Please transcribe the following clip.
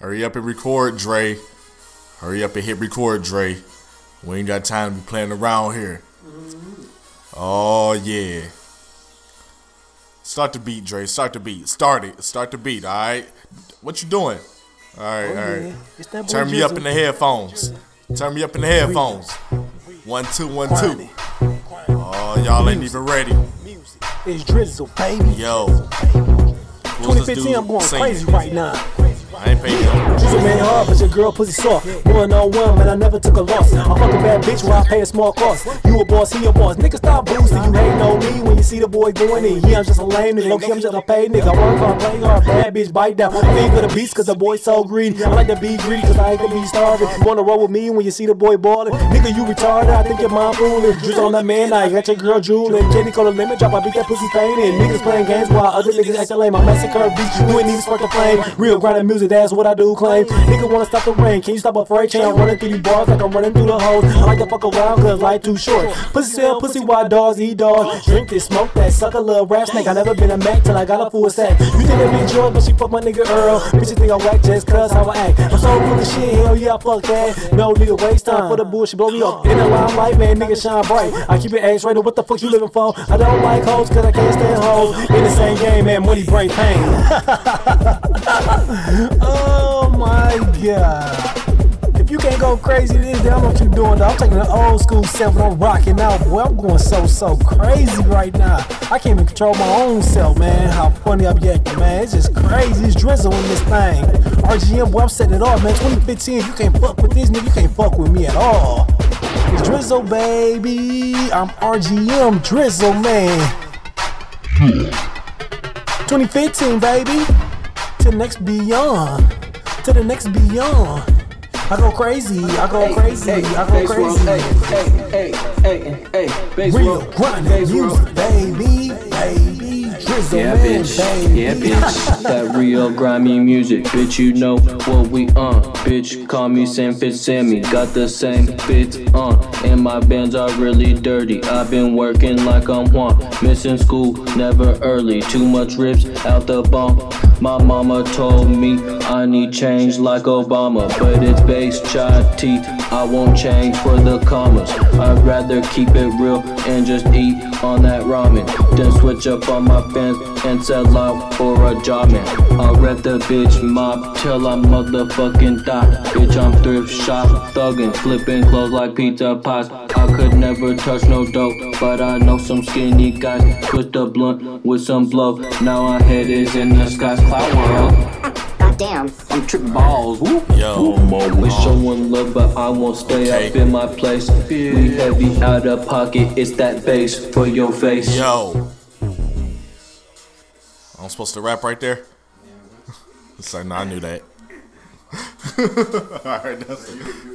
Hurry up and record, Dre. Hurry up and hit record, Dre. We ain't got time to be playing around here. Oh yeah. Start the beat, Dre. Start the beat. Start it. Start the beat. All right. What you doing? All right. Oh, all right. yeah. It's that boy Turn me up in the headphones. Turn me up in the headphones. One two one two. Oh, y'all ain't even ready. It's Drizzle, baby. Yo. 2015, I'm going crazy right now. I ain't paying him. Drizzle man hard, but your girl pussy soft. One on one, man, I never took a loss. I fuck a bad bitch while I pay a small cost. You a boss, he a boss. Nigga, stop boosting. You hating on me when you see the boy doing it. Yeah, I'm just a lame nigga. Low key, I'm just a paid nigga. I work hard, play hard. Bad bitch, bite down. I feed for the beast, cause the boy so greedy. I like to be greedy, cause I ain't gonna be starving. Wanna roll with me when you see the boy ballin'. Nigga, you retarded. I think your mom fooling. Drizzle on that man, I got your girl drooling. Candy call the limit drop, I beat that pussy pain. And niggas playing games while other niggas acting lame. I massacre beats. You ain't even spark the flame. Real grinding music, that's what I do claim. Nigga wanna stop the rain. Can you stop a freight train? I'm running through these bars like I'm running through the hoes. I like to fuck around cause life too short. Pussy sell pussy while dogs eat dogs. Drink this, smoke that, suck a little rap snake. I never been a Mac till I got a full sack. You think that bitch yours, but she fuck my nigga Earl. Bitches think I'm whack just cause how I act. I'm so full of shit, hell yeah, I fuck that. No nigga waste time for the bullshit, blow me up. In the limelight, man, nigga shine bright. I keep it ass right, what the fuck you living for? I don't like hoes cause I can't stand hoes. In the same game, man, money bring pain. oh my god. If you can't go crazy this, then I know what you doing. Though. I'm taking an old school sample, I'm rocking out. Boy, I'm going so so crazy right now. I can't even control my own self, man. How funny I'm acting, man. It's just crazy. It's drizzle in this thing. RGM, boy, I'm setting it off, man. 2015, you can't fuck with this nigga. You can't fuck with me at all. It's drizzle, baby. I'm RGM drizzle, man. 2015, baby. To the next beyond. To the next beyond. I go crazy. I go crazy. I go crazy. Hey, hey, hey, hey, bass Real roll, grinding bass music, baby, baby, drizzle Yeah, man, bitch. baby. Yeah, bitch. That real grimy music, bitch. You know what we on, bitch. Call me Sam Fitz Sammy. Got the same fits on, and my bands are really dirty. I've been working like I'm Juan, missing school, never early. Too much rips out the bomb. My mama told me I need change like Obama, but it's base chai tea. I won't change for the commas. I'd rather keep it real and just eat on that ramen. Then switch up on my fans and sell out for a job man. I'll rep the bitch mob till I motherfucking die. Bitch, I'm thrift shop thuggin', flipping clothes like pizza pies. I could never touch no dope, but I know some skinny guys. Twist the blunt with some blow. Now our head is in the skies. Cloud world. Goddamn. I'm tripping balls. Woo. Yo. We showing love, but I won't stay up in my place. We heavy out of pocket, it's that bass for your face. Yo. I'm supposed to rap right there? It's like, no, I knew that. Alright, that's